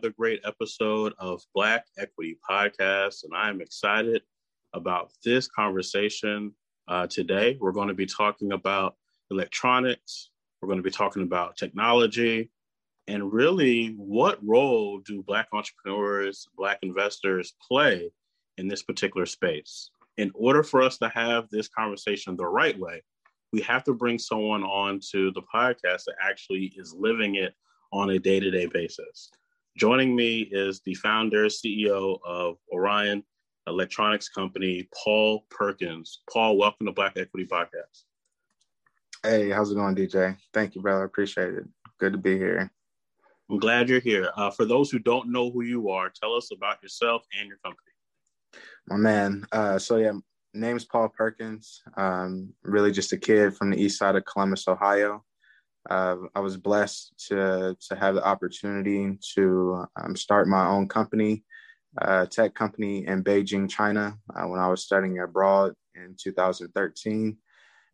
another great episode of Black Equity Podcast, and I am excited about this conversation uh, today. We're going to be talking about electronics, we're going to be talking about technology, and really what role do Black entrepreneurs, Black investors play in this particular space? In order for us to have this conversation the right way, we have to bring someone on to the podcast that actually is living it on a day to day basis. Joining me is the founder, CEO of Orion Electronics Company, Paul Perkins. Paul, welcome to Black Equity Podcast. Hey, how's it going, DJ? Thank you, brother. Appreciate it. Good to be here. I'm glad you're here. Uh, for those who don't know who you are, tell us about yourself and your company. My man. Uh, so yeah, name's Paul Perkins. Um, really just a kid from the east side of Columbus, Ohio. Uh, I was blessed to to have the opportunity to um, start my own company, uh, tech company in Beijing, China, uh, when I was studying abroad in 2013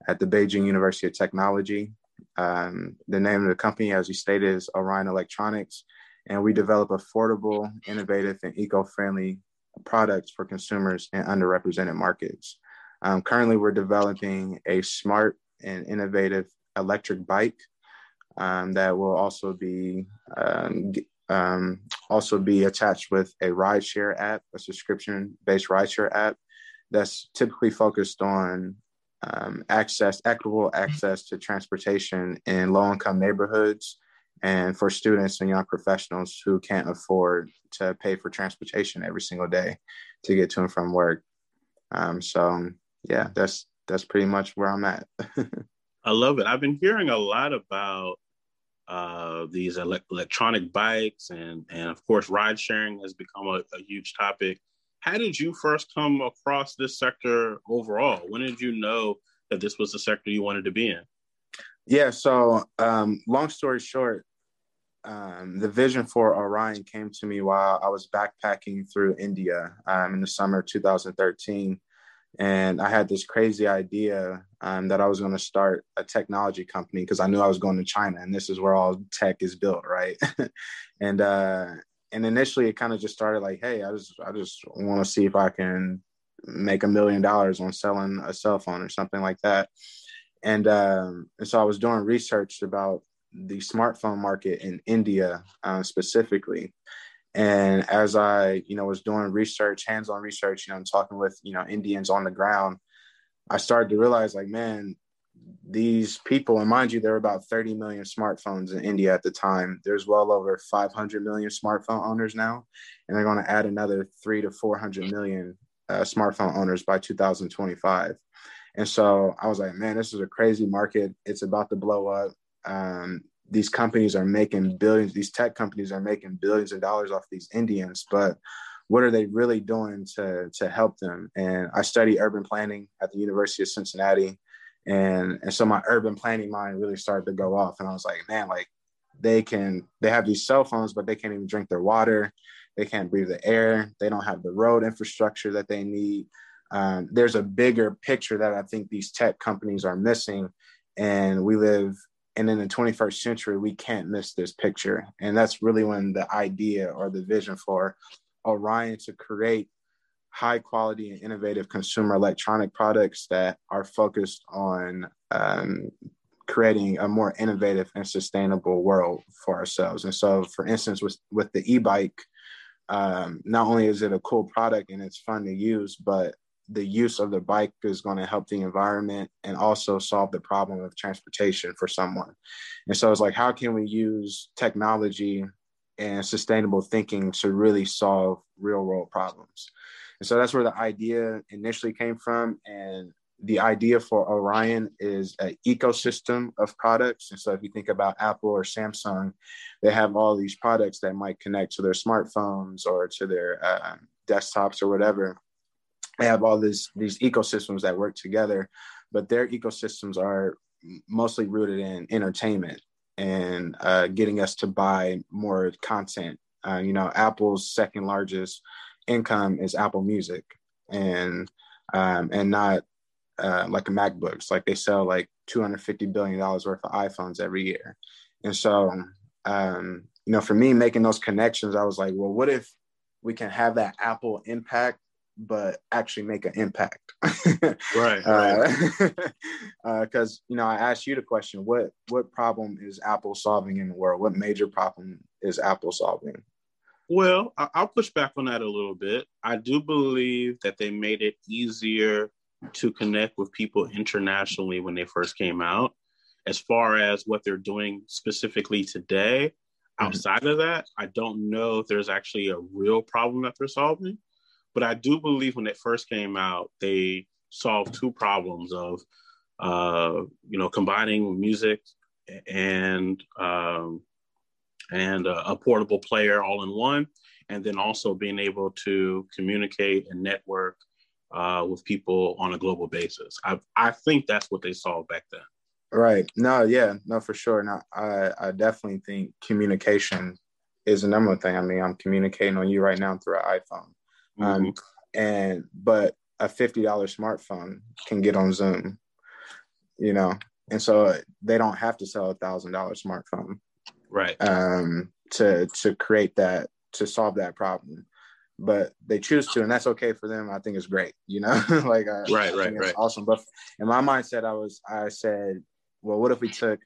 at the Beijing University of Technology. Um, the name of the company, as you stated, is Orion Electronics, and we develop affordable, innovative, and eco-friendly products for consumers in underrepresented markets. Um, currently, we're developing a smart and innovative electric bike um, that will also be um, um, also be attached with a rideshare app, a subscription-based rideshare app that's typically focused on um, access, equitable access to transportation in low-income neighborhoods, and for students and young professionals who can't afford to pay for transportation every single day to get to and from work. Um, so yeah, that's that's pretty much where I'm at. I love it. I've been hearing a lot about uh, these ele- electronic bikes and and of course ride sharing has become a, a, huge topic. How did you first come across this sector overall? When did you know that this was the sector you wanted to be in? Yeah so um, long story short um, the vision for orion came to me while i was backpacking through india um, in the summer of 2013 and I had this crazy idea um, that I was going to start a technology company because I knew I was going to China, and this is where all tech is built, right? and uh, and initially, it kind of just started like, hey, I just I just want to see if I can make a million dollars on selling a cell phone or something like that. And, um, and so I was doing research about the smartphone market in India uh, specifically. And as I, you know, was doing research, hands-on research, you know, and talking with, you know, Indians on the ground, I started to realize like, man, these people, and mind you, there were about 30 million smartphones in India at the time. There's well over 500 million smartphone owners now, and they're going to add another three to 400 million uh, smartphone owners by 2025. And so I was like, man, this is a crazy market. It's about to blow up. Um, these companies are making billions these tech companies are making billions of dollars off these indians but what are they really doing to to help them? And i study urban planning at the university of cincinnati and and so my urban planning mind really started to go off and i was like man like they can they have these cell phones but they can't even drink their water they can't breathe the air they don't have the road infrastructure that they need. Um, there's a bigger picture that i think these tech companies are missing and we live and in the 21st century we can't miss this picture. And that's really when the idea or the vision for orion to create high quality and innovative consumer electronic products that are focused on um, creating a more innovative and sustainable world for ourselves. And so for instance with with the e-bike um, not only is it a cool product and it's fun to use but the use of the bike is going to help the environment and also solve the problem of transportation for someone. And so it's like, how can we use technology and sustainable thinking to really solve real world problems? And so that's where the idea initially came from. And the idea for Orion is an ecosystem of products. And so if you think about Apple or Samsung, they have all these products that might connect to their smartphones or to their uh, desktops or whatever they have all these these ecosystems that work together, but their ecosystems are mostly rooted in entertainment and uh, getting us to buy more content. Uh, you know, Apple's second largest income is Apple Music, and um, and not uh, like a MacBooks. Like they sell like two hundred fifty billion dollars worth of iPhones every year, and so um, you know, for me making those connections, I was like, well, what if we can have that Apple impact, but actually make an impact? right. Because uh, uh, you know, I asked you the question: what what problem is Apple solving in the world? What major problem is Apple solving? Well, I'll push back on that a little bit. I do believe that they made it easier to connect with people internationally when they first came out. As far as what they're doing specifically today, mm-hmm. outside of that, I don't know if there's actually a real problem that they're solving. But I do believe when it first came out, they solved two problems of, uh, you know, combining music and um, and a, a portable player all in one, and then also being able to communicate and network uh, with people on a global basis. I I think that's what they solved back then. Right. No. Yeah. No. For sure. No. I I definitely think communication is the number one thing. I mean, I'm communicating on you right now through an iPhone, um, mm-hmm. and but a fifty dollar smartphone can get on Zoom. You know, and so they don't have to sell a thousand dollar smartphone right. um to to create that to solve that problem. But they choose to and that's okay for them. I think it's great you know? Like I, right I right right. awesome. But in my mindset i was i said well what if we took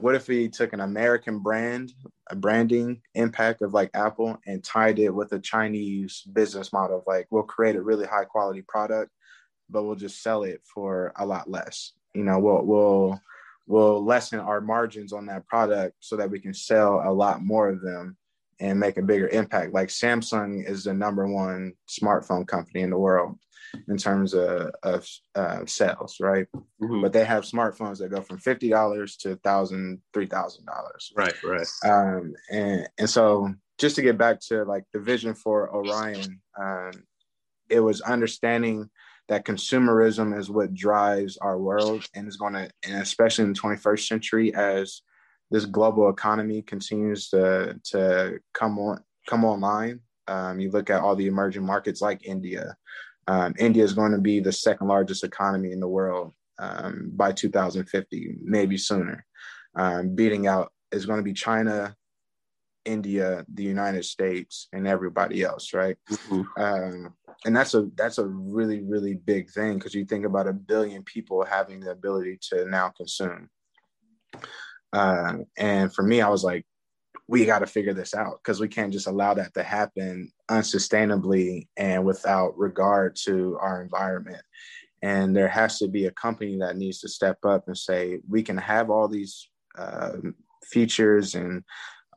what if we took an american brand a branding impact of like apple and tied it with a chinese business model of like we'll create a really high quality product but we'll just sell it for a lot less you know we'll we'll we'll lessen our margins on that product so that we can sell a lot more of them and make a bigger impact. Like Samsung is the number one smartphone company in the world in terms of, of uh, sales, right? Mm-hmm. But they have smartphones that go from fifty dollars to thousand, three thousand dollars. Right, right. Um, and and so just to get back to like the vision for Orion, um, it was understanding that consumerism is what drives our world and is going to, and especially in the 21st century, as this global economy continues to to come on come online. Um, you look at all the emerging markets like India. Um, India is going to be the second largest economy in the world um, by 2050, maybe sooner. Um, beating out is going to be China, India, the United States, and everybody else, right? Mm-hmm. Um, and that's a that's a really really big thing because you think about a billion people having the ability to now consume. Uh, and for me, I was like, we got to figure this out because we can't just allow that to happen unsustainably and without regard to our environment. And there has to be a company that needs to step up and say, we can have all these uh, features and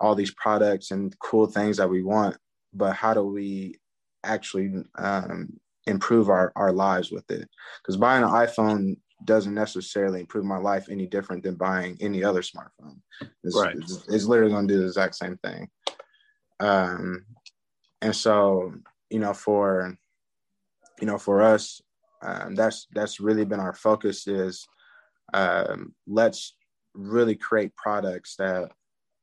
all these products and cool things that we want, but how do we actually um, improve our, our lives with it? Because buying an iPhone doesn't necessarily improve my life any different than buying any other smartphone. It's, right. it's, it's literally going to do the exact same thing. Um, and so, you know, for, you know, for us, um, that's, that's really been our focus is um, let's really create products that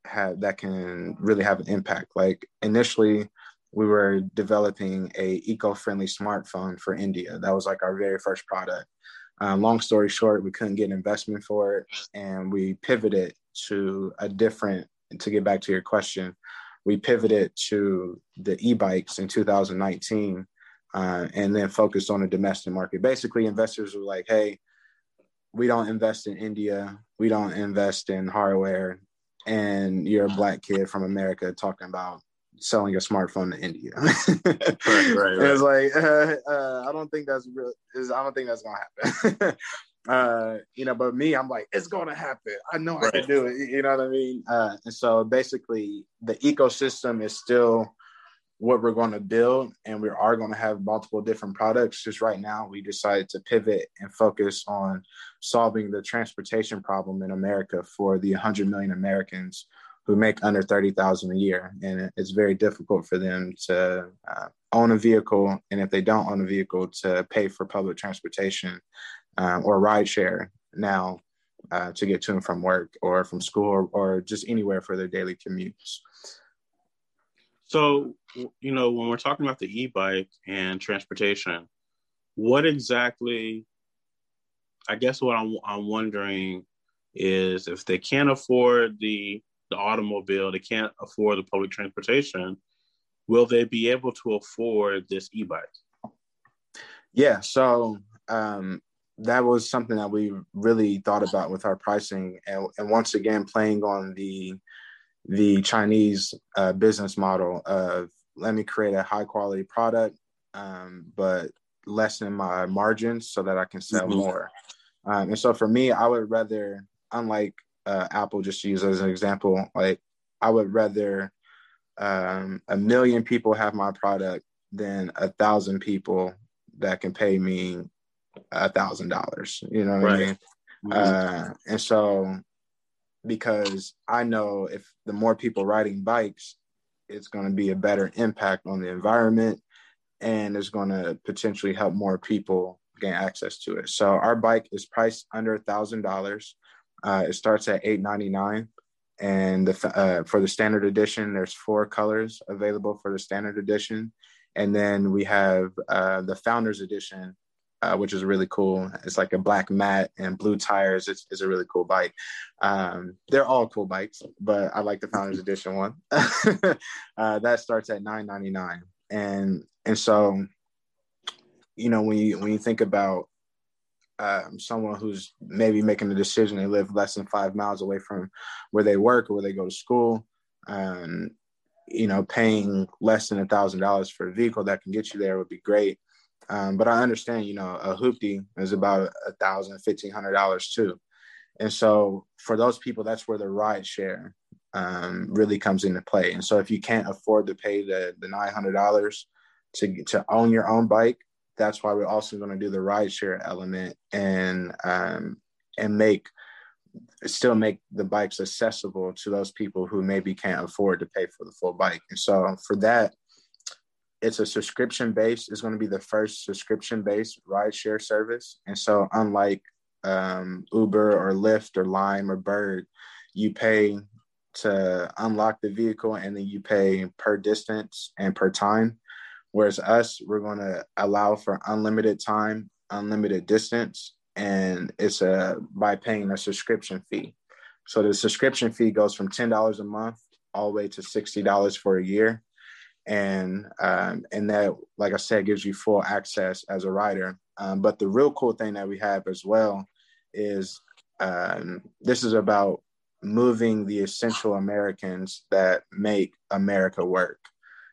have that can really have an impact. Like initially, we were developing a eco-friendly smartphone for India. That was like our very first product. Um, long story short, we couldn't get investment for it, and we pivoted to a different. To get back to your question, we pivoted to the e-bikes in 2019, uh, and then focused on the domestic market. Basically, investors were like, "Hey, we don't invest in India. We don't invest in hardware and you're a black kid from America talking about selling a smartphone to India. right, right, right. It's like uh, uh, I don't think that's real. I don't think that's gonna happen. uh, you know, but me, I'm like, it's gonna happen. I know right. I can do it. You know what I mean? Uh, and so basically, the ecosystem is still what we're going to build and we are going to have multiple different products just right now we decided to pivot and focus on solving the transportation problem in america for the 100 million americans who make under 30,000 a year and it's very difficult for them to uh, own a vehicle and if they don't own a vehicle to pay for public transportation um, or ride share now uh, to get to and from work or from school or, or just anywhere for their daily commutes so, you know, when we're talking about the e-bike and transportation, what exactly? I guess what I'm I'm wondering is if they can't afford the the automobile, they can't afford the public transportation. Will they be able to afford this e-bike? Yeah, so um, that was something that we really thought about with our pricing, and, and once again, playing on the the Chinese uh, business model of let me create a high quality product, um, but lessen my margins so that I can sell mm-hmm. more. Um, and so for me, I would rather, unlike uh, Apple, just to use as an example, like I would rather um, a million people have my product than a thousand people that can pay me a thousand dollars. You know what right. I mean? Mm-hmm. Uh, and so, because I know if the more people riding bikes, it's going to be a better impact on the environment and it's going to potentially help more people gain access to it. So our bike is priced under a thousand dollars. Uh, it starts at eight ninety nine, and the, uh, for the standard edition, there's four colors available for the standard edition, and then we have uh, the founders edition, uh, which is really cool. It's like a black matte and blue tires. It's, it's a really cool bike. Um, they're all cool bikes, but I like the Founders Edition one. uh, that starts at nine ninety nine, and and so, you know, when you when you think about um, someone who's maybe making a decision, they live less than five miles away from where they work or where they go to school. Um, you know, paying less than a thousand dollars for a vehicle that can get you there would be great. Um, but I understand, you know, a hoopty is about a thousand, fifteen hundred dollars too. And so for those people, that's where the ride share um, really comes into play. And so if you can't afford to pay the the nine hundred dollars to to own your own bike, that's why we're also going to do the ride share element and um, and make still make the bikes accessible to those people who maybe can't afford to pay for the full bike. And so for that, it's a subscription based. It's going to be the first subscription based ride share service. And so, unlike um, Uber or Lyft or Lime or Bird, you pay to unlock the vehicle and then you pay per distance and per time. Whereas us, we're going to allow for unlimited time, unlimited distance, and it's a by paying a subscription fee. So the subscription fee goes from ten dollars a month all the way to sixty dollars for a year and um, and that, like I said, gives you full access as a writer Um, but the real cool thing that we have as well is um, this is about moving the essential Americans that make America work.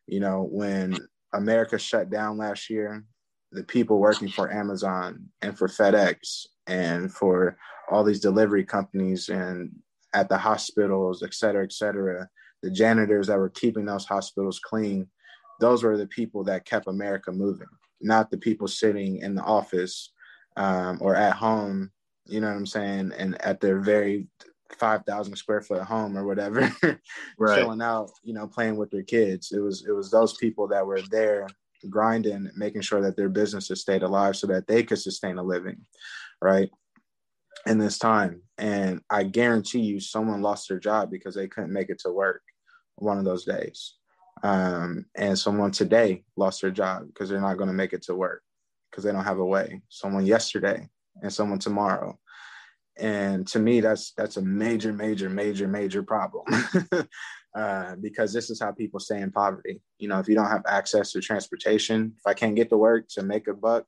You know, when America shut down last year, the people working for Amazon and for FedEx and for all these delivery companies and at the hospitals, et cetera, et cetera, the janitors that were keeping those hospitals clean, those were the people that kept America moving, not the people sitting in the office um, or at home, you know what I'm saying, and at their very 5,000 square foot home or whatever, right. chilling out, you know, playing with their kids. It was it was those people that were there grinding, making sure that their businesses stayed alive so that they could sustain a living, right? In this time. And I guarantee you, someone lost their job because they couldn't make it to work one of those days. Um, and someone today lost their job because they're not going to make it to work because they don't have a way. Someone yesterday and someone tomorrow. And to me, that's that's a major, major, major, major problem uh, because this is how people stay in poverty. You know, if you don't have access to transportation, if I can't get to work to make a buck,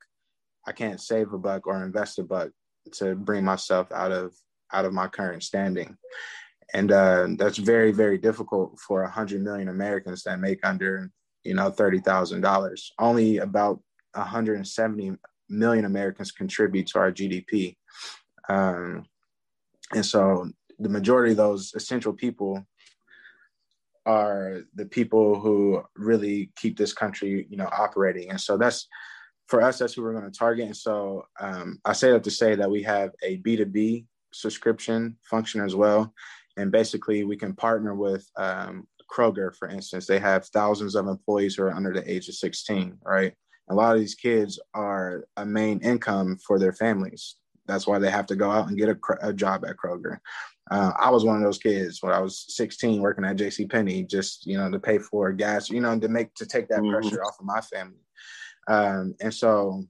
I can't save a buck or invest a buck to bring myself out of out of my current standing. And uh, that's very very difficult for 100 million americans that make under you know $30000 only about 170 million americans contribute to our gdp um, and so the majority of those essential people are the people who really keep this country you know operating. And so that's for us, that's who we're going to target. And so um, I say that to say that we have a B2B subscription function as well. And basically, we can partner with um, Kroger, for instance. They have thousands of employees who are under the age of 16, right? A lot of these kids are a main income for their families. That's why they have to go out and get a, a job at Kroger. Uh, I was one of those kids when I was 16 working at J.C. Penney, just you know to pay for gas, you know, to make to take that mm-hmm. pressure off of my family. Um, and so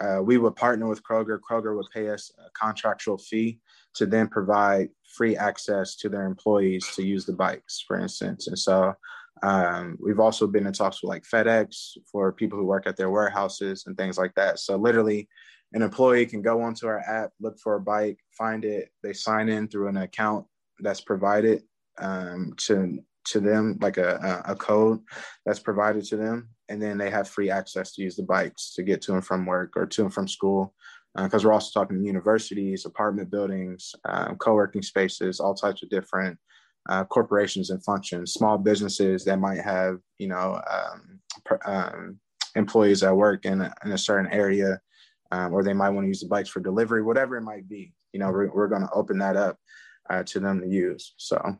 uh, we would partner with Kroger. Kroger would pay us a contractual fee to then provide free access to their employees to use the bikes, for instance. And so um, we've also been in talks with like FedEx for people who work at their warehouses and things like that. So literally, an employee can go onto our app, look for a bike, find it, they sign in through an account that's provided um, to to them, like a, a code that's provided to them, and then they have free access to use the bikes to get to and from work or to and from school. Because uh, we're also talking universities, apartment buildings, um, co-working spaces, all types of different uh, corporations and functions, small businesses that might have, you know, um, per, um, employees that work in a, in a certain area, um, or they might want to use the bikes for delivery, whatever it might be. You know, we're, we're going to open that up uh, to them to use. So.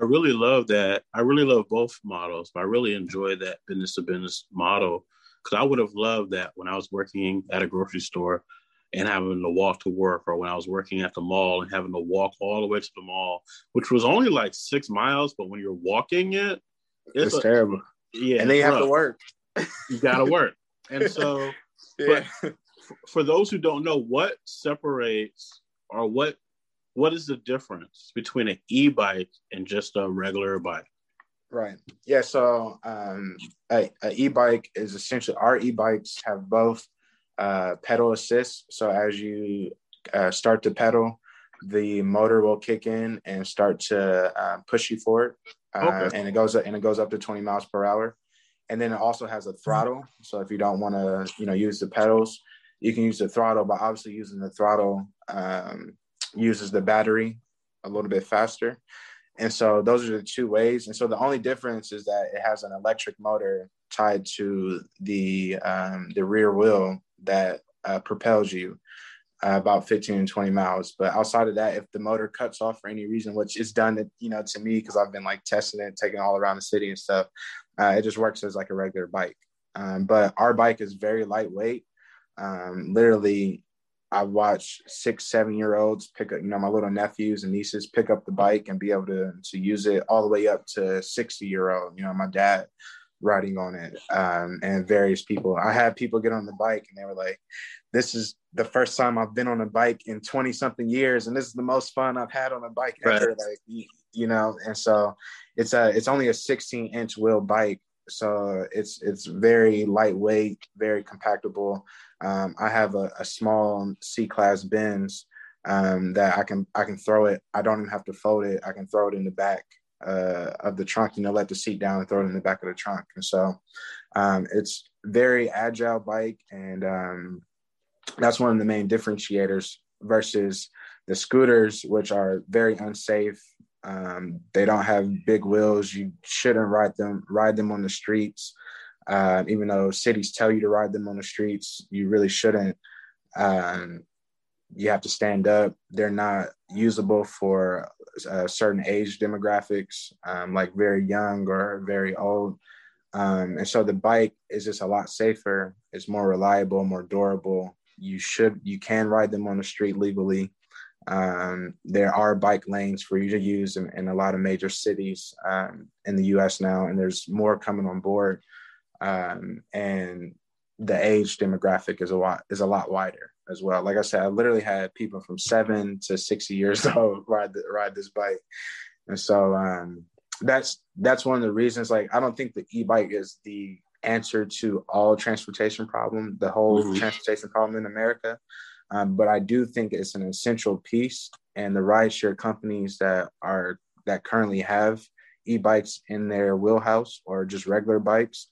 I really love that. I really love both models, but I really enjoy that business to business model because I would have loved that when I was working at a grocery store and having to walk to work, or when I was working at the mall and having to walk all the way to the mall, which was only like six miles, but when you're walking it, it's, it's a, terrible. Yeah, and they have to work. you got to work, and so, yeah. but for those who don't know, what separates or what what is the difference between an e-bike and just a regular bike? Right. Yeah. So um, a, a e-bike is essentially our e-bikes have both uh, pedal assist. So as you uh, start to pedal, the motor will kick in and start to uh, push you forward, uh, okay. and it goes and it goes up to 20 miles per hour. And then it also has a throttle. So if you don't want to, you know, use the pedals, you can use the throttle. But obviously, using the throttle um, uses the battery a little bit faster. And so those are the two ways. And so the only difference is that it has an electric motor tied to the um, the rear wheel that uh, propels you uh, about 15 and 20 miles. But outside of that, if the motor cuts off for any reason, which is done, you know, to me because I've been like testing it, taking all around the city and stuff, uh, it just works as like a regular bike. Um, but our bike is very lightweight. Um, literally, I watch six, seven year olds pick up, you know, my little nephews and nieces pick up the bike and be able to to use it all the way up to 60 year old. You know, my dad riding on it um, and various people. I had people get on the bike and they were like, this is the first time I've been on a bike in 20 something years. And this is the most fun I've had on a bike ever. Right. Like, you know, and so it's a, it's only a 16 inch wheel bike. So it's, it's very lightweight, very compactable. Um, I have a, a small C class Benz um, that I can, I can throw it. I don't even have to fold it. I can throw it in the back uh, of the trunk, you know, let the seat down and throw it in the back of the trunk. And so um, it's very agile bike, and um, that's one of the main differentiators versus the scooters, which are very unsafe. Um, they don't have big wheels. You shouldn't ride them ride them on the streets. Uh, even though cities tell you to ride them on the streets, you really shouldn't. Um, you have to stand up. They're not usable for uh, certain age demographics, um, like very young or very old. Um, and so the bike is just a lot safer. It's more reliable, more durable. You should, you can ride them on the street legally. Um, there are bike lanes for you to use in, in a lot of major cities um, in the U.S. now, and there's more coming on board. Um, and the age demographic is a lot is a lot wider as well. Like I said, I literally had people from seven to sixty years old ride the, ride this bike, and so um, that's that's one of the reasons. Like I don't think the e-bike is the answer to all transportation problem, the whole mm-hmm. transportation problem in America. Um, but I do think it's an essential piece, and the rideshare companies that are that currently have e-bikes in their wheelhouse or just regular bikes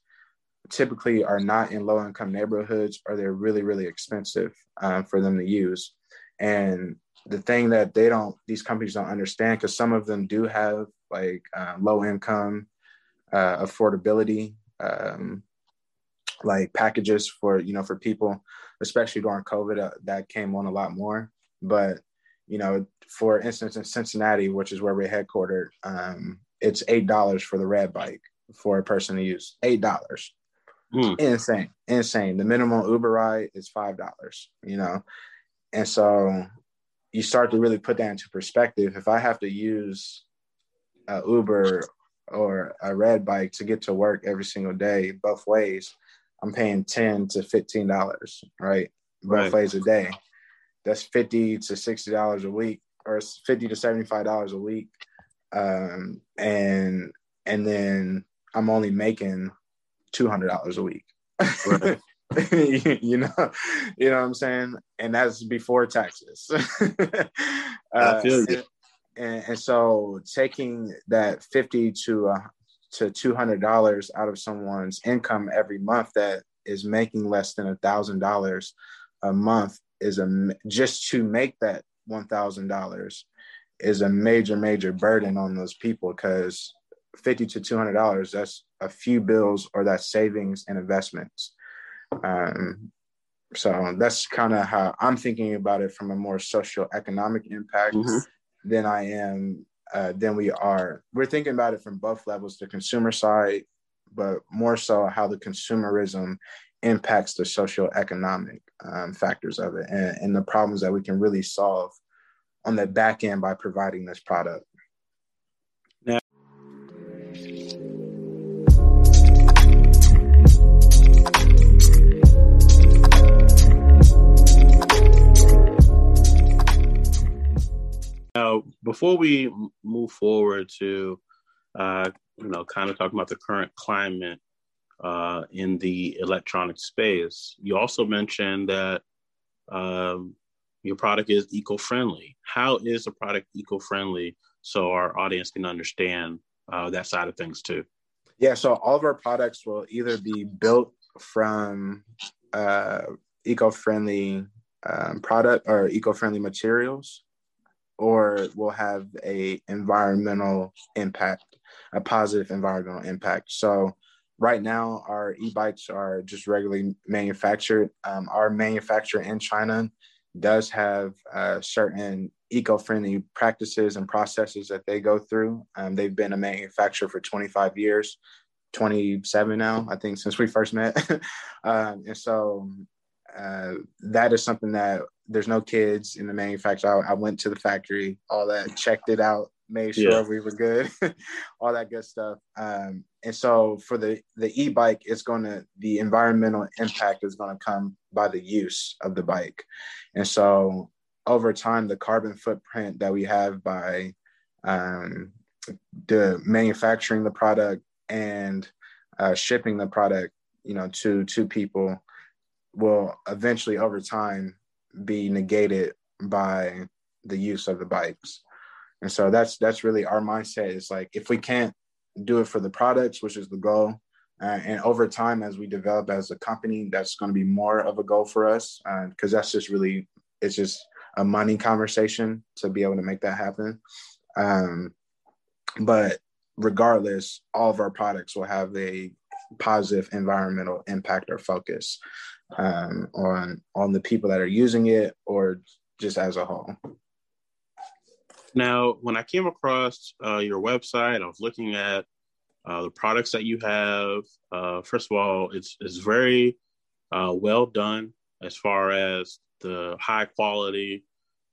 typically are not in low income neighborhoods or they're really really expensive um, for them to use. And the thing that they don't these companies don't understand because some of them do have like uh, low income uh, affordability um, like packages for you know for people especially during covid uh, that came on a lot more but you know for instance in cincinnati which is where we're headquartered um, it's eight dollars for the red bike for a person to use eight dollars Mm. Insane, insane. The minimum Uber ride is five dollars. You know, and so you start to really put that into perspective. If I have to use a Uber or a red bike to get to work every single day, both ways, I'm paying ten to fifteen dollars, right? Both right. ways a day. That's fifty to sixty dollars a week, or fifty to seventy five dollars a week, um, and and then I'm only making two hundred dollars a week. Right. you know, you know what I'm saying, and that's before taxes. uh, I feel you. And, and, so taking that fifty to uh, to two hundred dollars out of someone's income every month that is making less than a thousand dollars a month is a just to make that one thousand dollars is a major major burden on those people because fifty to two hundred dollars that's a few bills or that's savings and investments. Um, so that's kind of how I'm thinking about it from a more social economic impact mm-hmm. than I am uh, than we are. We're thinking about it from both levels, the consumer side, but more so how the consumerism impacts the social economic um, factors of it and, and the problems that we can really solve on the back end by providing this product. Now, before we move forward to, uh, you know, kind of talking about the current climate uh, in the electronic space, you also mentioned that um, your product is eco-friendly. How is a product eco-friendly so our audience can understand uh, that side of things too? Yeah, so all of our products will either be built from uh, eco-friendly um, product or eco-friendly materials or will have a environmental impact, a positive environmental impact. So right now our e-bikes are just regularly manufactured. Um, our manufacturer in China does have uh, certain eco-friendly practices and processes that they go through. Um, they've been a manufacturer for 25 years, 27 now, I think, since we first met. um, and so uh, that is something that there's no kids in the manufacturer. I, I, went to the factory, all that, checked it out, made sure yeah. we were good, all that good stuff. Um, and so for the the e-bike, it's going to the environmental impact is going to come by the use of the bike, and so over time, the carbon footprint that we have by um, the manufacturing the product and uh, shipping the product, you know, to to people will eventually over time be negated by the use of the bikes. And so that's that's really our mindset is like if we can't do it for the products, which is the goal, uh, and over time as we develop as a company, that's going to be more of a goal for us because uh, that's just really it's just a money conversation to be able to make that happen. Um, but regardless, all of our products will have a positive environmental impact or focus um, on on the people that are using it or just as a whole. Now, when I came across uh, your website, I was looking at uh, the products that you have. Uh, first of all, it's it's very uh, well done as far as the high quality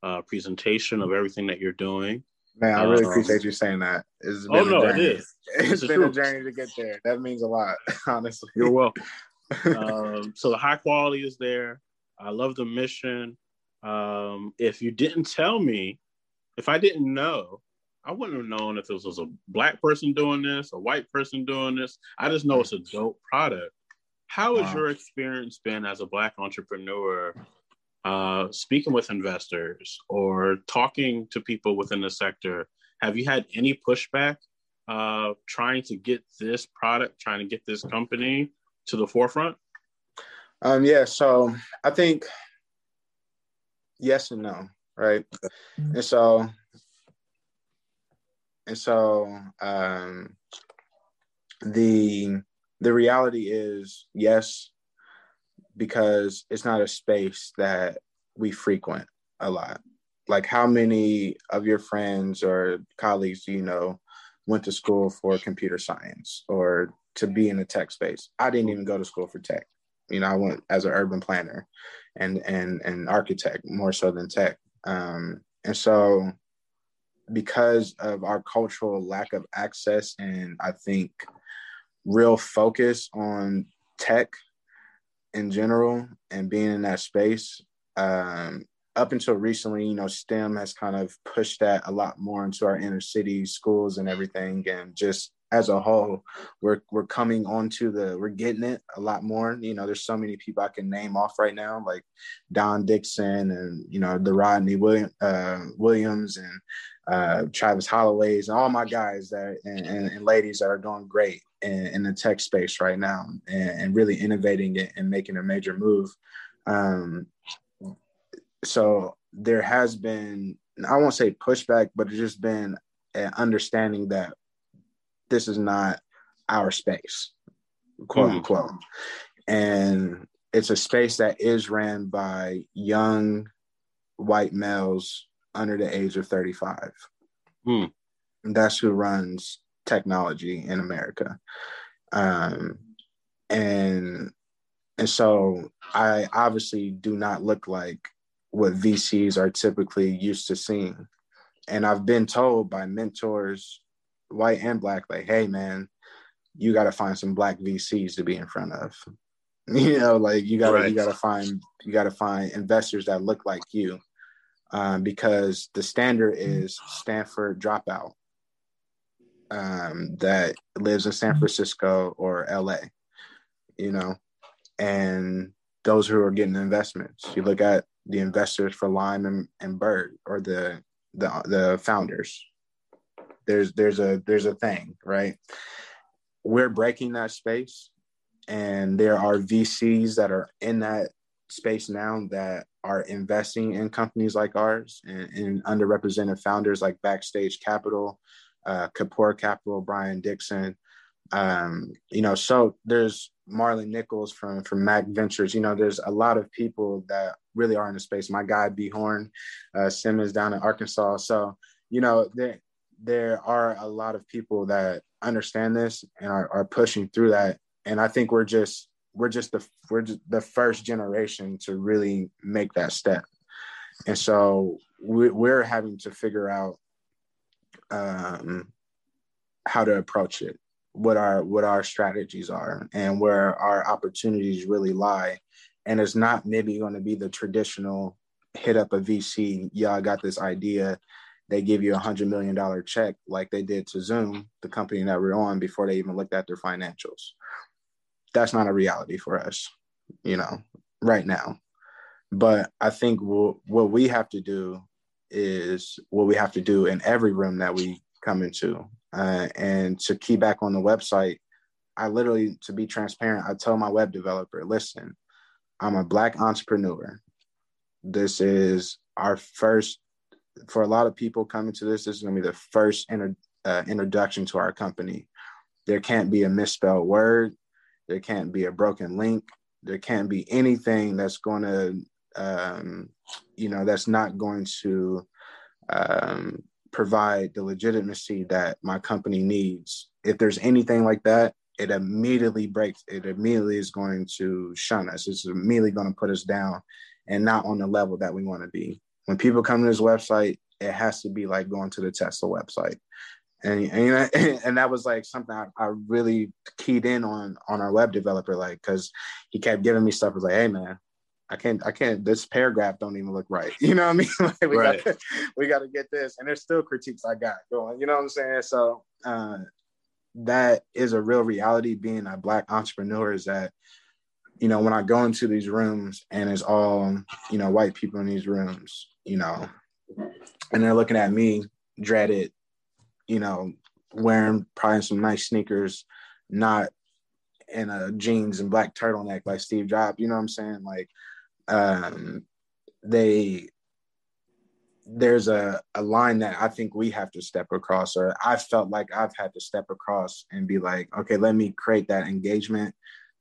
uh, presentation of everything that you're doing. Man, I really um, appreciate you saying that. It's oh, been oh no, it is. it's, it's been a journey to get there. That means a lot, honestly. You're welcome um, so the high quality is there. I love the mission. Um, if you didn't tell me, if I didn't know, I wouldn't have known if this was a black person doing this, a white person doing this. I just know it's a dope product. How has wow. your experience been as a black entrepreneur, uh, speaking with investors or talking to people within the sector? Have you had any pushback uh, trying to get this product, trying to get this company to the forefront? Um, yeah, so I think yes and no, right? And so and so um the the reality is yes, because it's not a space that we frequent a lot. Like how many of your friends or colleagues do you know went to school for computer science or to be in the tech space. I didn't even go to school for tech. You know, I went as an urban planner and and and architect more so than tech. Um, and so because of our cultural lack of access and I think real focus on tech, in general and being in that space, um, up until recently, you know, STEM has kind of pushed that a lot more into our inner city schools and everything. And just as a whole, we're we're coming onto the we're getting it a lot more. You know, there's so many people I can name off right now, like Don Dixon and you know the Rodney William, uh, Williams and uh, Travis Holloways and all my guys that and, and, and ladies that are doing great in, in, the tech space right now and, and, really innovating it and making a major move. Um, so there has been I won't say pushback, but it's just been an understanding that this is not our space, quote mm. unquote. And it's a space that is ran by young white males under the age of 35. Mm. that's who runs technology in America. Um, and and so I obviously do not look like what VCs are typically used to seeing. And I've been told by mentors white and black, like, hey man, you got to find some black VCs to be in front of. You know, like you gotta right. you gotta find you gotta find investors that look like you, um, because the standard is Stanford dropout um, that lives in San Francisco or LA. You know, and those who are getting investments. You look at the investors for Lime and, and Bird or the the the founders there's there's a there's a thing right we're breaking that space and there are vcs that are in that space now that are investing in companies like ours and, and underrepresented founders like backstage capital uh, Kapor Capital, Brian Dixon. Um, you know, so there's Marlon Nichols from from Mac Ventures. You know, there's a lot of people that really are in the space. My guy B Horn, uh, Simmons down in Arkansas. So you know, there there are a lot of people that understand this and are, are pushing through that. And i think we're just we're just the we're just the first generation to really make that step. And so we, we're having to figure out um, how to approach it what our what our strategies are and where our opportunities really lie. And it's not maybe going to be the traditional hit up a vc yeah i got this idea they give you a hundred million dollar check like they did to Zoom, the company that we're on, before they even looked at their financials. That's not a reality for us, you know, right now. But I think we'll, what we have to do is what we have to do in every room that we come into. Uh, and to key back on the website, I literally, to be transparent, I tell my web developer, listen, I'm a Black entrepreneur. This is our first for a lot of people coming to this, this is going to be the first inter, uh, introduction to our company. There can't be a misspelled word. There can't be a broken link. There can't be anything that's going to, um, you know, that's not going to um, provide the legitimacy that my company needs. If there's anything like that, it immediately breaks. It immediately is going to shun us. It's immediately going to put us down and not on the level that we want to be when people come to this website, it has to be like going to the Tesla website. And, and, and that was like something I, I really keyed in on on our web developer, like, cause he kept giving me stuff. Was like, hey man, I can't, I can't, this paragraph don't even look right. You know what I mean? like, we right. got we got to get this. And there's still critiques I got going, you know what I'm saying? So uh, that is a real reality being a black entrepreneur is that you know, when I go into these rooms and it's all, you know, white people in these rooms, you know, and they're looking at me dreaded, you know, wearing probably some nice sneakers, not in a jeans and black turtleneck like Steve Jobs, you know what I'm saying? Like, um, they, there's a, a line that I think we have to step across, or I felt like I've had to step across and be like, okay, let me create that engagement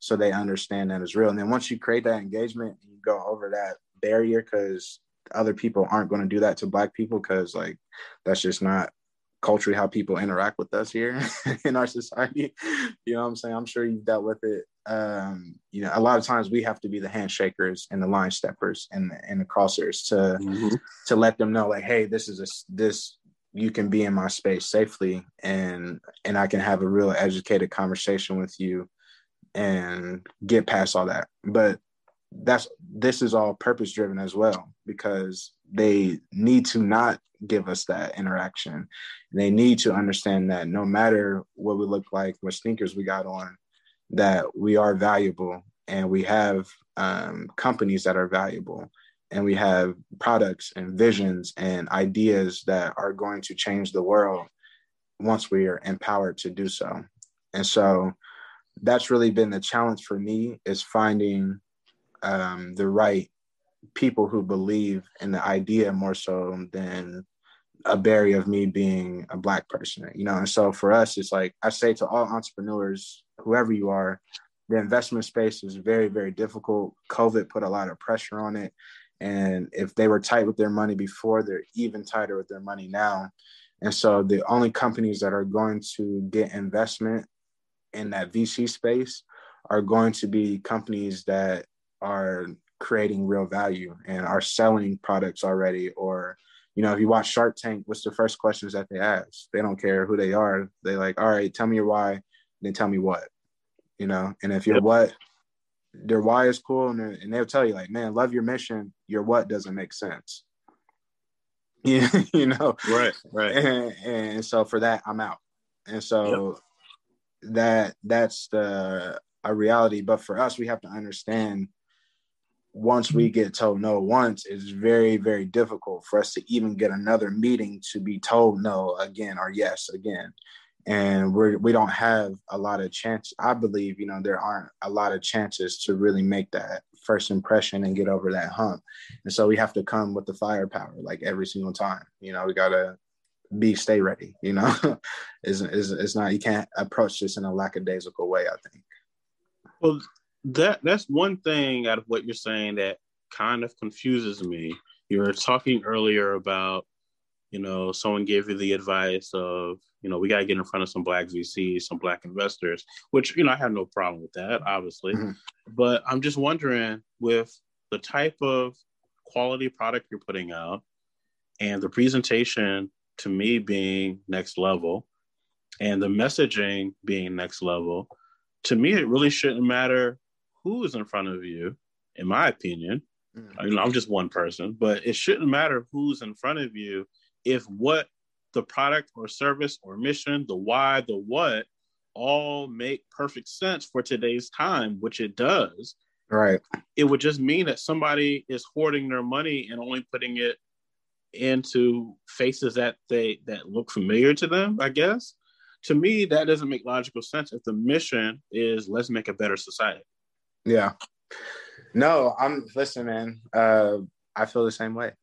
so they understand that it's real. And then once you create that engagement, you go over that barrier because other people aren't going to do that to black people because like that's just not culturally how people interact with us here in our society. You know what I'm saying? I'm sure you've dealt with it. Um, you know, a lot of times we have to be the handshakers and the line steppers and the, and the crossers to mm-hmm. to let them know like, hey, this is a this you can be in my space safely and and I can have a real educated conversation with you and get past all that. But that's this is all purpose driven as well because they need to not give us that interaction. They need to understand that no matter what we look like, what sneakers we got on, that we are valuable and we have um, companies that are valuable and we have products and visions and ideas that are going to change the world once we are empowered to do so. And so that's really been the challenge for me is finding um, the right people who believe in the idea more so than a barrier of me being a black person, you know. And so for us, it's like I say to all entrepreneurs, whoever you are, the investment space is very, very difficult. COVID put a lot of pressure on it. And if they were tight with their money before, they're even tighter with their money now. And so the only companies that are going to get investment in that VC space are going to be companies that are creating real value and are selling products already or you know if you watch shark tank what's the first questions that they ask? They don't care who they are. They like all right tell me your why then tell me what you know? And if your yep. what their why is cool and, and they'll tell you like man love your mission. Your what doesn't make sense. You, you know? Right right. And, and so for that i'm out. And so yep. That that's the a reality but for us we have to understand once we get told no once, it's very, very difficult for us to even get another meeting to be told no again or yes again. And we're, we don't have a lot of chance. I believe, you know, there aren't a lot of chances to really make that first impression and get over that hump. And so we have to come with the firepower like every single time. You know, we got to be stay ready, you know. is is it's not you can't approach this in a lackadaisical way, I think. Well, that that's one thing out of what you're saying that kind of confuses me. You were talking earlier about, you know, someone gave you the advice of, you know, we got to get in front of some black VCs, some black investors, which, you know, I have no problem with that, obviously. Mm-hmm. But I'm just wondering with the type of quality product you're putting out and the presentation to me being next level and the messaging being next level, to me, it really shouldn't matter who is in front of you, in my opinion. Mm. You know, I'm just one person, but it shouldn't matter who's in front of you if what the product or service or mission, the why, the what, all make perfect sense for today's time, which it does. Right. It would just mean that somebody is hoarding their money and only putting it into faces that they that look familiar to them, I guess. To me, that doesn't make logical sense if the mission is let's make a better society. Yeah. No, I'm listen, man. Uh, I feel the same way.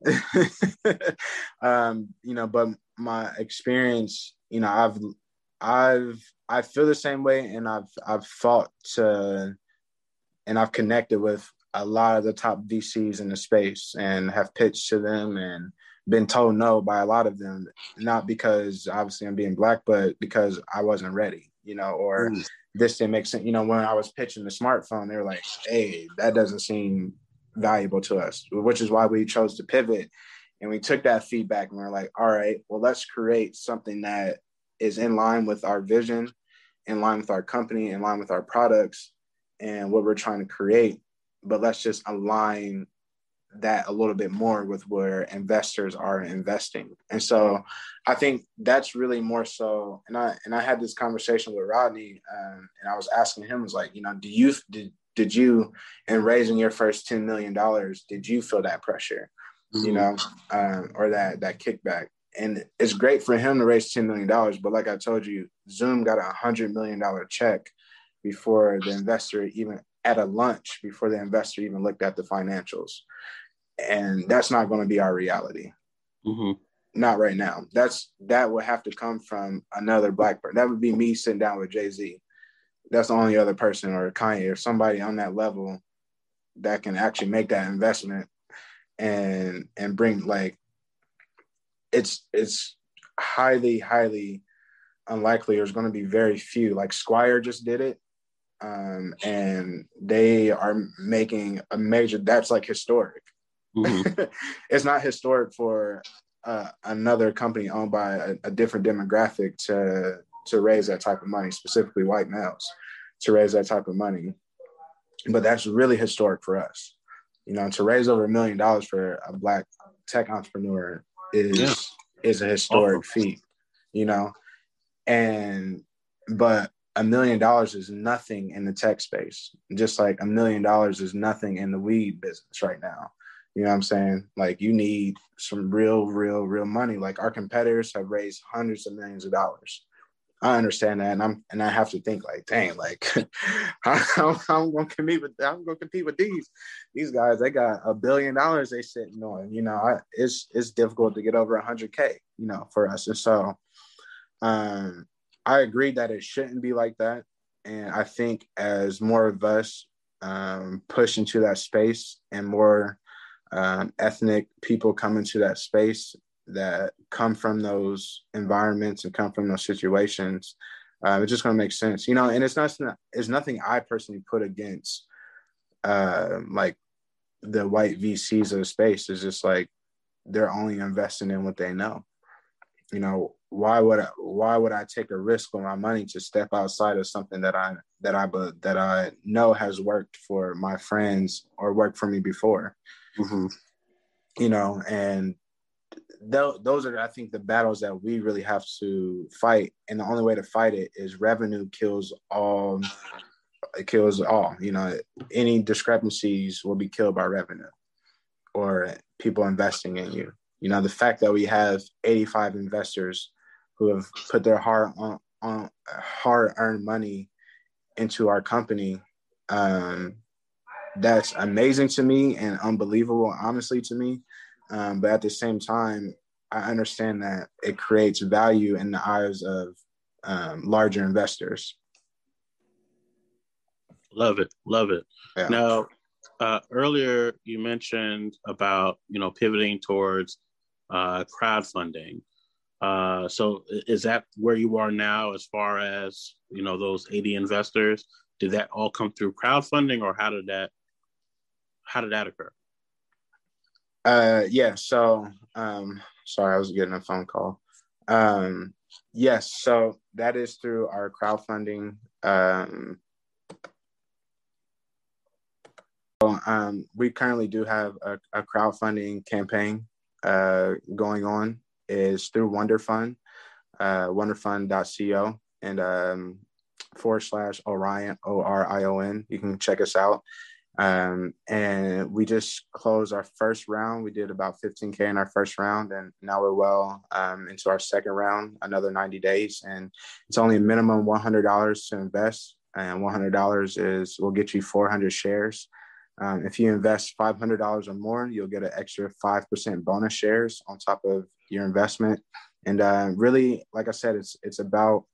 um, you know, but my experience, you know, I've I've I feel the same way and I've I've fought to and I've connected with a lot of the top VCs in the space and have pitched to them and been told no by a lot of them, not because obviously I'm being black, but because I wasn't ready, you know, or mm this didn't make sense. You know, when I was pitching the smartphone, they were like, hey, that doesn't seem valuable to us, which is why we chose to pivot. And we took that feedback and we are like, all right, well, let's create something that is in line with our vision, in line with our company, in line with our products and what we're trying to create. But let's just align that a little bit more with where investors are investing. And so I think that's really more so. And I and I had this conversation with Rodney, um, and I was asking him, was like, you know, do you did did you in raising your first ten million dollars, did you feel that pressure, mm-hmm. you know, um, or that that kickback? And it's great for him to raise ten million dollars, but like I told you, Zoom got a hundred million dollar check before the investor even at a lunch before the investor even looked at the financials and that's not going to be our reality. Mm-hmm. Not right now. That's that would have to come from another black person. That would be me sitting down with Jay Z. That's the only other person, or Kanye, or somebody on that level that can actually make that investment and and bring like it's it's highly highly unlikely. There's going to be very few. Like Squire just did it, um, and they are making a major. That's like historic. Mm-hmm. it's not historic for uh, another company owned by a, a, different demographic to to raise that type of money, specifically white males, to raise that type of money. but that's really historic for us. You know, to raise over a million dollars for a black tech entrepreneur is yeah. is a historic awesome. feat. You know, and but a million dollars is nothing in the tech space, just like a million dollars is nothing in the weed business right now. You know what I'm saying? Like you need some real, real, real money. Like our competitors have raised hundreds of millions of dollars. I understand that, and I'm and I have to think like, dang, like I'm, I'm gonna compete with I'm gonna compete with these these guys. They got a billion dollars they sitting on. You know, I, it's it's difficult to get over hundred k. You know, for us, and so um, I agree that it shouldn't be like that, and I think as more of us um, push into that space and more um, ethnic people come into that space that come from those environments and come from those situations, uh, it's just going to make sense, you know. And it's not it's nothing I personally put against uh, like the white VCs of the space. It's just like they're only investing in what they know. You know, why would I, why would I take a risk with my money to step outside of something that I that I that I know has worked for my friends or worked for me before? Mm-hmm. You know, and th- those are, I think, the battles that we really have to fight. And the only way to fight it is revenue kills all. It kills all. You know, any discrepancies will be killed by revenue or people investing in you. You know, the fact that we have 85 investors who have put their hard on, on hard earned money into our company um, that's amazing to me and unbelievable, honestly, to me. Um, but at the same time, I understand that it creates value in the eyes of um, larger investors. Love it, love it. Yeah. Now, uh, earlier you mentioned about you know pivoting towards uh, crowdfunding. Uh, so is that where you are now as far as you know those 80 investors? Did that all come through crowdfunding, or how did that how did that occur? Uh, yeah. So, um, sorry, I was getting a phone call. Um, yes. So that is through our crowdfunding. Um, so, um, we currently do have a, a crowdfunding campaign uh, going on. Is through WonderFund, uh, wonderfund.co, and um, forward slash Orion, O R I O N. You can check us out. Um, and we just closed our first round. We did about 15K in our first round, and now we're well um, into our second round, another 90 days. And it's only a minimum $100 to invest. And $100 is will get you 400 shares. Um, if you invest $500 or more, you'll get an extra 5% bonus shares on top of your investment. And uh, really, like I said, it's it's about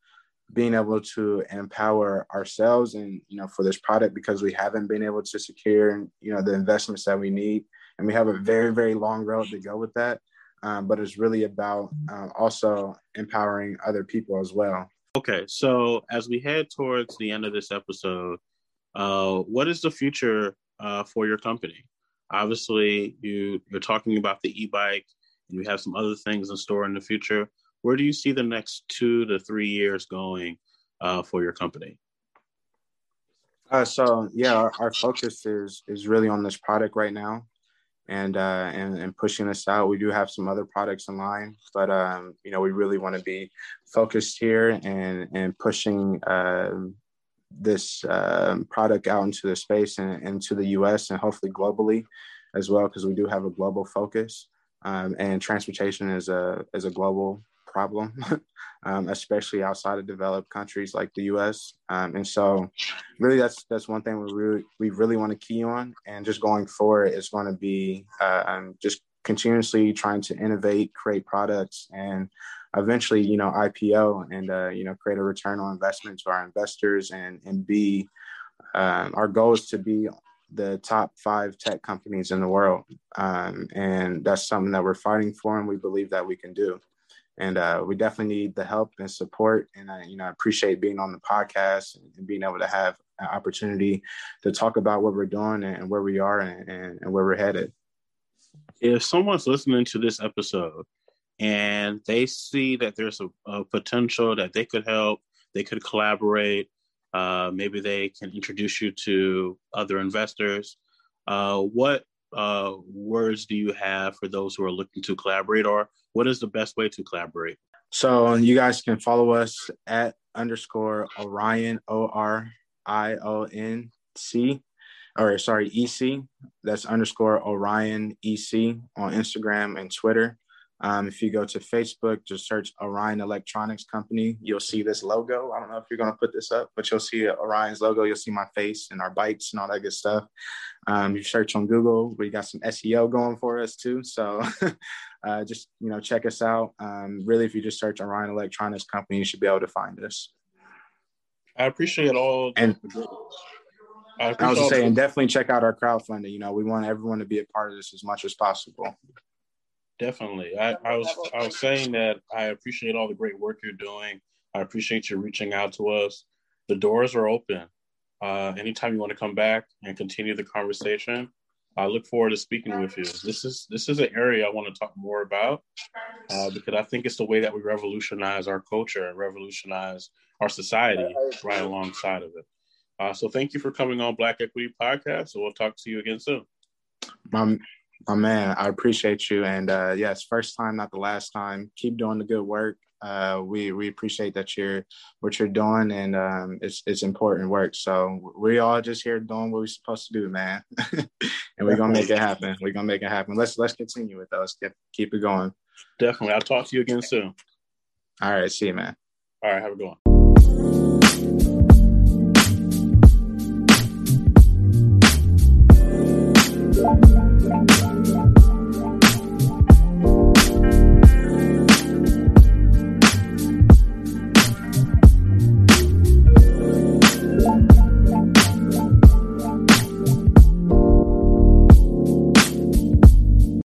being able to empower ourselves and you know for this product because we haven't been able to secure you know the investments that we need. And we have a very very long road to go with that um, but it's really about uh, also empowering other people as well. Okay so as we head towards the end of this episode uh, what is the future uh, for your company? Obviously you you're talking about the e-bike and you have some other things in store in the future where do you see the next two to three years going uh, for your company? Uh, so yeah, our, our, focus is is really on this product right now, and uh, and and pushing this out. We do have some other products in line, but um, you know we really want to be focused here and and pushing uh, this uh, product out into the space and into the U.S. and hopefully globally as well, because we do have a global focus. Um, and transportation is a is a global problem, um, especially outside of developed countries like the U.S. Um, and so, really, that's that's one thing we really we really want to key on. And just going forward, it's going to be uh, um, just continuously trying to innovate, create products, and eventually, you know, IPO and uh, you know create a return on investment to our investors and and be um, our goal is to be the top five tech companies in the world. Um, and that's something that we're fighting for and we believe that we can do and uh, we definitely need the help and support. And I, you know, I appreciate being on the podcast and being able to have an opportunity to talk about what we're doing and where we are and, and, and where we're headed. If someone's listening to this episode and they see that there's a, a potential that they could help, they could collaborate, Uh, maybe they can introduce you to other investors. Uh, what uh, words do you have for those who are looking to collaborate, or what is the best way to collaborate? So you guys can follow us at underscore Orion O R I O N C, or sorry EC. That's underscore Orion EC on Instagram and Twitter. Um, if you go to Facebook, just search Orion Electronics Company. You'll see this logo. I don't know if you're going to put this up, but you'll see Orion's logo. You'll see my face and our bikes and all that good stuff. Um, you search on Google. We got some SEO going for us too. So uh, just you know check us out. Um, really, if you just search Orion Electronics Company, you should be able to find us. I appreciate all. And I, I was saying, definitely check out our crowdfunding. You know, we want everyone to be a part of this as much as possible. Definitely. I, I was I was saying that I appreciate all the great work you're doing. I appreciate you reaching out to us. The doors are open. Uh, anytime you want to come back and continue the conversation, I look forward to speaking with you. This is this is an area I want to talk more about uh, because I think it's the way that we revolutionize our culture and revolutionize our society right alongside of it. Uh, so thank you for coming on Black Equity Podcast. So we'll talk to you again soon. Um, my man, I appreciate you. And uh, yes, first time, not the last time. Keep doing the good work. Uh, we we appreciate that you're what you're doing, and um, it's it's important work. So we all just here doing what we're supposed to do, man. and we're gonna make it happen. We're gonna make it happen. Let's let's continue with us. Keep keep it going. Definitely. I'll talk to you again soon. All right. See you, man. All right. Have a good one.